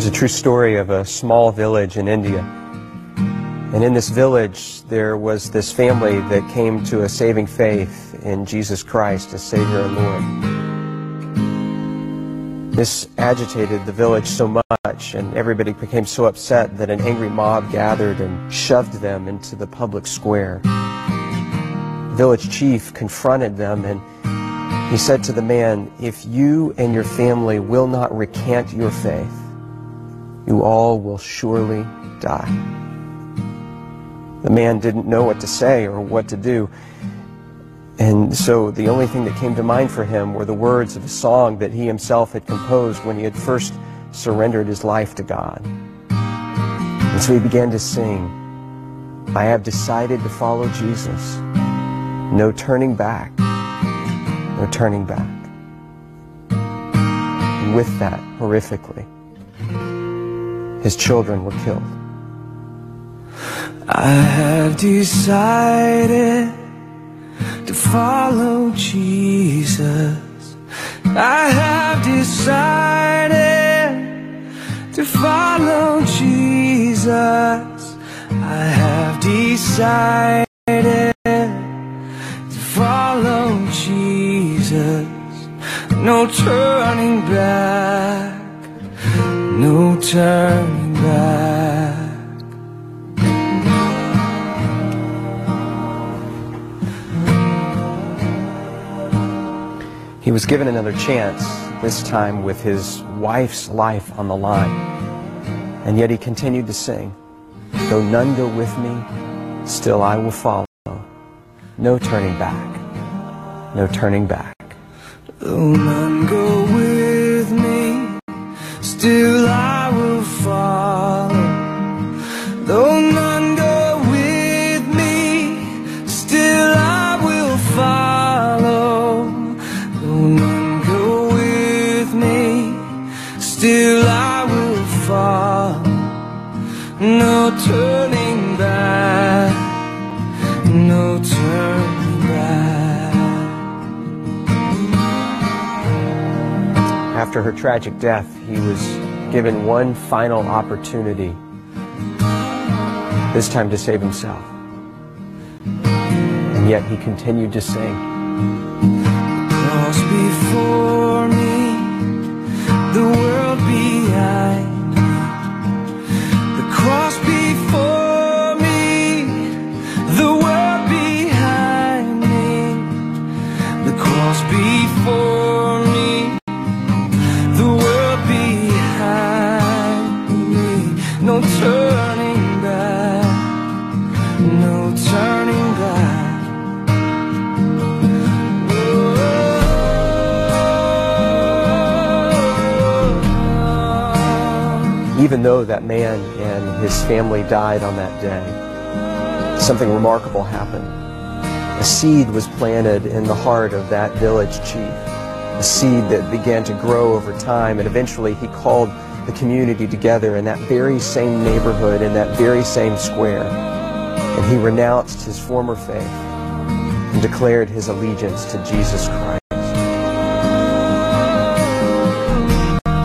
There's a true story of a small village in India. And in this village, there was this family that came to a saving faith in Jesus Christ as Savior and Lord. This agitated the village so much, and everybody became so upset that an angry mob gathered and shoved them into the public square. The village chief confronted them and he said to the man, If you and your family will not recant your faith, you all will surely die. The man didn't know what to say or what to do. And so the only thing that came to mind for him were the words of a song that he himself had composed when he had first surrendered his life to God. And so he began to sing, I have decided to follow Jesus. No turning back. No turning back. And with that, horrifically, his children were killed. I have decided to follow Jesus. I have decided to follow Jesus. I have decided to follow Jesus. No turning back, no turning back. He was given another chance, this time with his wife's life on the line. And yet he continued to sing, Though none go with me, still I will follow. No turning back. No turning back. Though none go with me, still I will follow. Though none go with me, still I will follow. Though none go with me, still I will follow. No turning After her tragic death, he was given one final opportunity, this time to save himself. And yet he continued to sing. Even though that man and his family died on that day, something remarkable happened. A seed was planted in the heart of that village chief, a seed that began to grow over time, and eventually he called the community together in that very same neighborhood, in that very same square. And he renounced his former faith and declared his allegiance to Jesus Christ.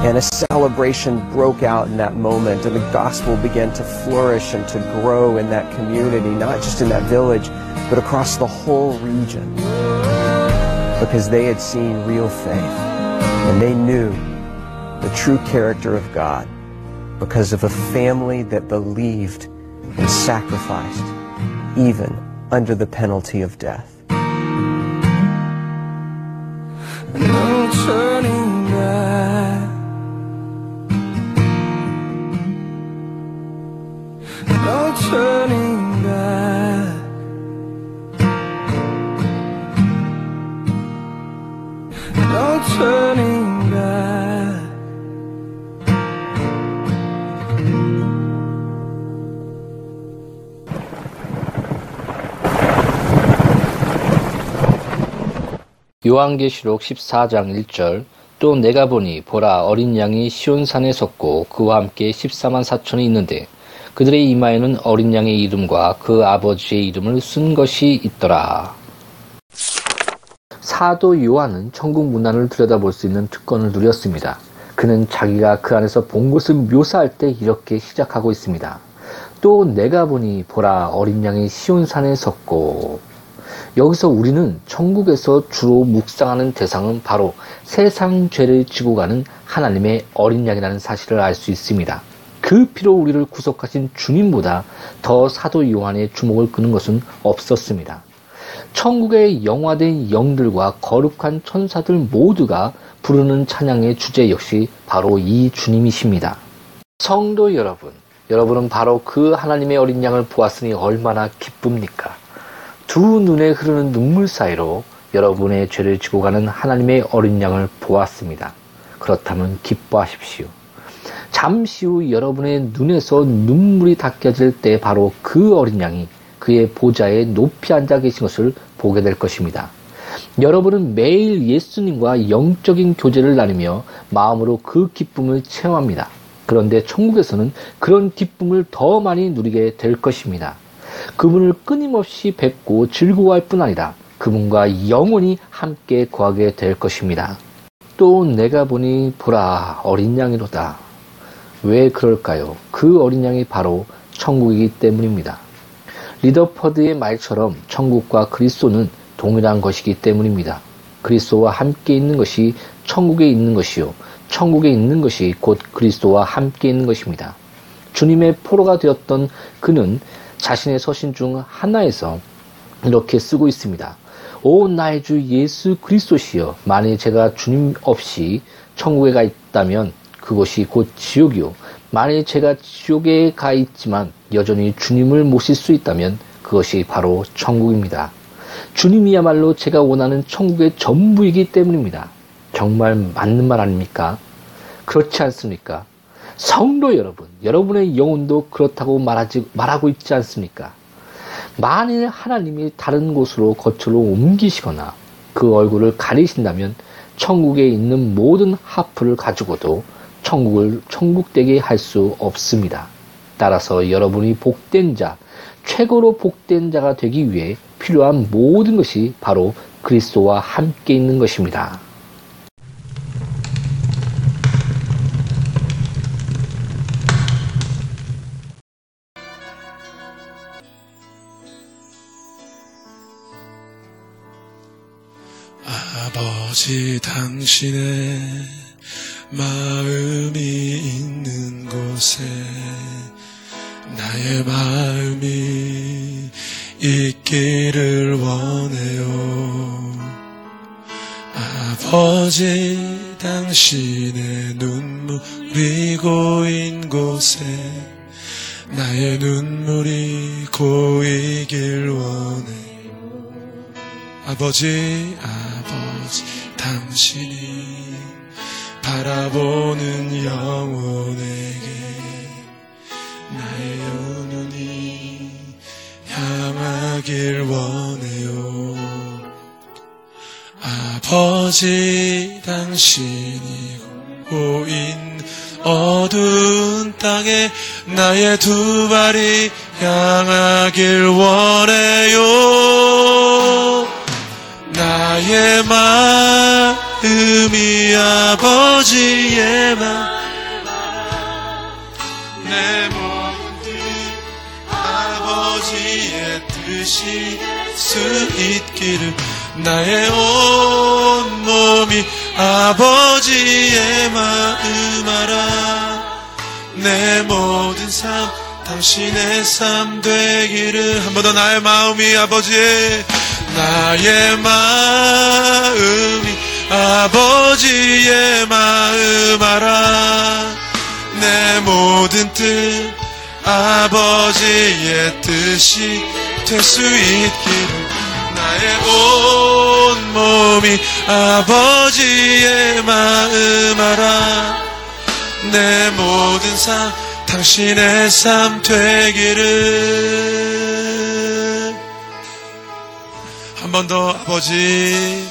And a celebration broke out in that moment, and the gospel began to flourish and to grow in that community, not just in that village, but across the whole region. Because they had seen real faith, and they knew the true character of God because of a family that believed and sacrificed, even under the penalty of death. No turning back. No turning 요한계시록 14장 1절 또 내가 보니 보라 어린 양이 시온산에 섰고 그와 함께 14만 4천이 있는데 그들의 이마에는 어린 양의 이름과 그 아버지의 이름을 쓴 것이 있더라. 사도 요한은 천국 문안을 들여다볼 수 있는 특권을 누렸습니다. 그는 자기가 그 안에서 본 것을 묘사할 때 이렇게 시작하고 있습니다. 또 내가 보니 보라 어린 양이 시온산에 섰고 여기서 우리는 천국에서 주로 묵상하는 대상은 바로 세상 죄를 지고 가는 하나님의 어린 양이라는 사실을 알 수 있습니다. 그 피로 우리를 구속하신 주님보다 더 사도 요한의 주목을 끄는 것은 없었습니다. 천국의 영화된 영들과 거룩한 천사들 모두가 부르는 찬양의 주제 역시 바로 이 주님이십니다. 성도 여러분, 여러분은 바로 그 하나님의 어린 양을 보았으니 얼마나 기쁩니까? 두 눈에 흐르는 눈물 사이로 여러분의 죄를 지고 가는 하나님의 어린 양을 보았습니다. 그렇다면 기뻐하십시오. 잠시 후 여러분의 눈에서 눈물이 닦여질 때 바로 그 어린 양이 그의 보좌에 높이 앉아 계신 것을 보게 될 것입니다. 여러분은 매일 예수님과 영적인 교제를 나누며 마음으로 그 기쁨을 체험합니다. 그런데 천국에서는 그런 기쁨을 더 많이 누리게 될 것입니다. 그분을 끊임없이 뵙고 즐거워할 뿐 아니라 그분과 영원히 함께 거하게 될 것입니다. 또 내가 보니 보라 어린 양이로다. 왜 그럴까요? 그 어린 양이 바로 천국이기 때문입니다. 리더퍼드의 말처럼 천국과 그리스도는 동일한 것이기 때문입니다. 그리스도와 함께 있는 것이 천국에 있는 것이요. 천국에 있는 것이 곧 그리스도와 함께 있는 것입니다. 주님의 포로가 되었던 그는 자신의 서신 중 하나에서 이렇게 쓰고 있습니다. 오 나의 주 예수 그리스도시여 만일 제가 주님 없이 천국에 가 있다면 그것이 곧 지옥이요 만일 제가 지옥에 가 있지만 여전히 주님을 모실 수 있다면 그것이 바로 천국입니다. 주님이야말로 제가 원하는 천국의 전부이기 때문입니다. 정말 맞는 말 아닙니까? 그렇지 않습니까? 성도 여러분, 여러분의 영혼도 그렇다고 말하지, 말하고 있지 않습니까? 만일 하나님이 다른 곳으로 거처로 옮기시거나 그 얼굴을 가리신다면 천국에 있는 모든 하프를 가지고도 천국을 천국되게 할 수 없습니다. 따라서 여러분이 복된 자, 최고로 복된 자가 되기 위해 필요한 모든 것이 바로 그리스도와 함께 있는 것입니다. 아버지 당신의 마음이 있는 곳에 나의 마음이 있기를 원해요. 아버지 당신의 눈물이 고인 곳에 나의 눈물이 고이길 원해요. 아버지, 아버지, 당신이 바라보는 영혼에게 나의 눈이 향하길 원해요. 아버지, 당신이 고인 어두운 땅에 나의 두 발이 향하길 원해요. 나의 마음이 아버지의 마음. 내 모든 아버지의 뜻이 수 있기를 나의 온 몸이 아버지의 마음 알아. 내 모든 삶 당신의 삶 되기를 한 번 더 나의 마음이 아버지의 나의 마음이 아버지의 마음 알아. 내 모든 뜻 아버지의 뜻이 될 수 있기를. 나의 온 몸이 아버지의 마음 알아. 내 모든 삶 당신의 삶 되기를 번 더 아버지.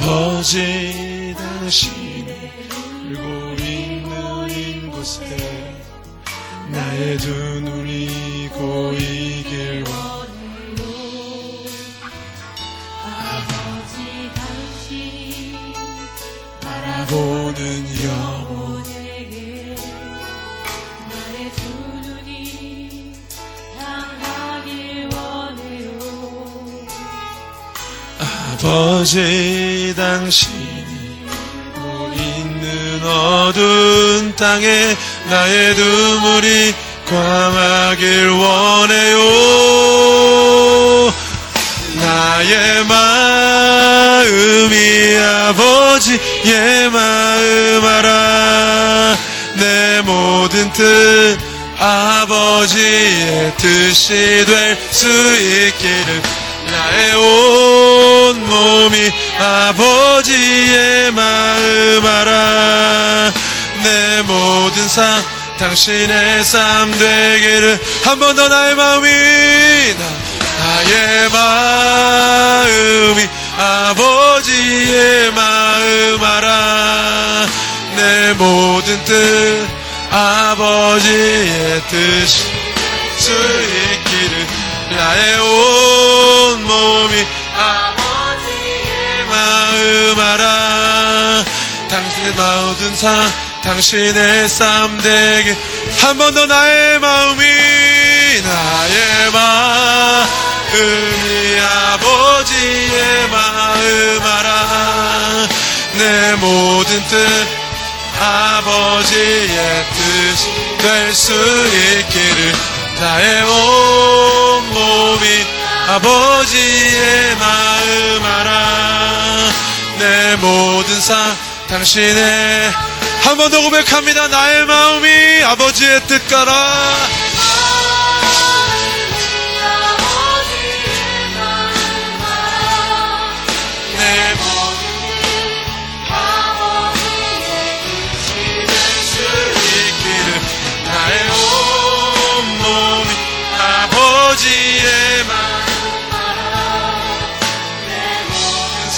아버지 당신 보는 영혼 내게 나의 두 눈이 향하길 원해요 아버지 당신이 못 있는 어두운 땅에 나의 눈물이 광하길 원해요 뜻 아버지의 뜻이 될 수 있기를 나의 온 몸이 아버지의 마음 알아. 내 모든 삶 당신의 삶 되기를 한 번 더 나의 마음이 나- 나의 마음이 아버지의 마음 알아. 내 모든 뜻 아버지의 뜻이 수 있기를 나의 온 몸이 아버지의 마음 알아. 당신의 모든 삶 당신의 삶 되게 한 번 더 나의 마음이 나의 마음이 아버지의 마음 알아. 내 모든 뜻 아버지의 뜻이 될 수 있기를 나의 온 몸이 아버지의 마음 알아. 내 모든 삶 당신의. 한 번 더 고백합니다. 나의 마음이 아버지의 뜻 가라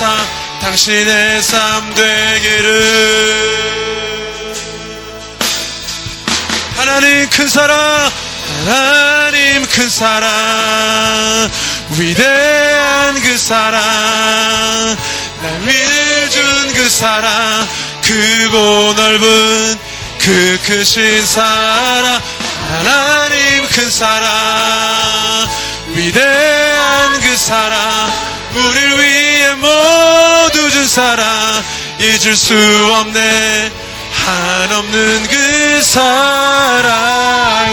삶 당신의 삶 되기를. 하나님 큰 사랑 하나님 큰 사랑 위대한 그 사랑 날 위를 준그 사랑 크고 넓은 그 크신 사랑 하나님 큰 사랑 위대한 그 사랑 우릴 위해 모두 준 사랑 잊을 수 없네. 한없는 그 사랑을.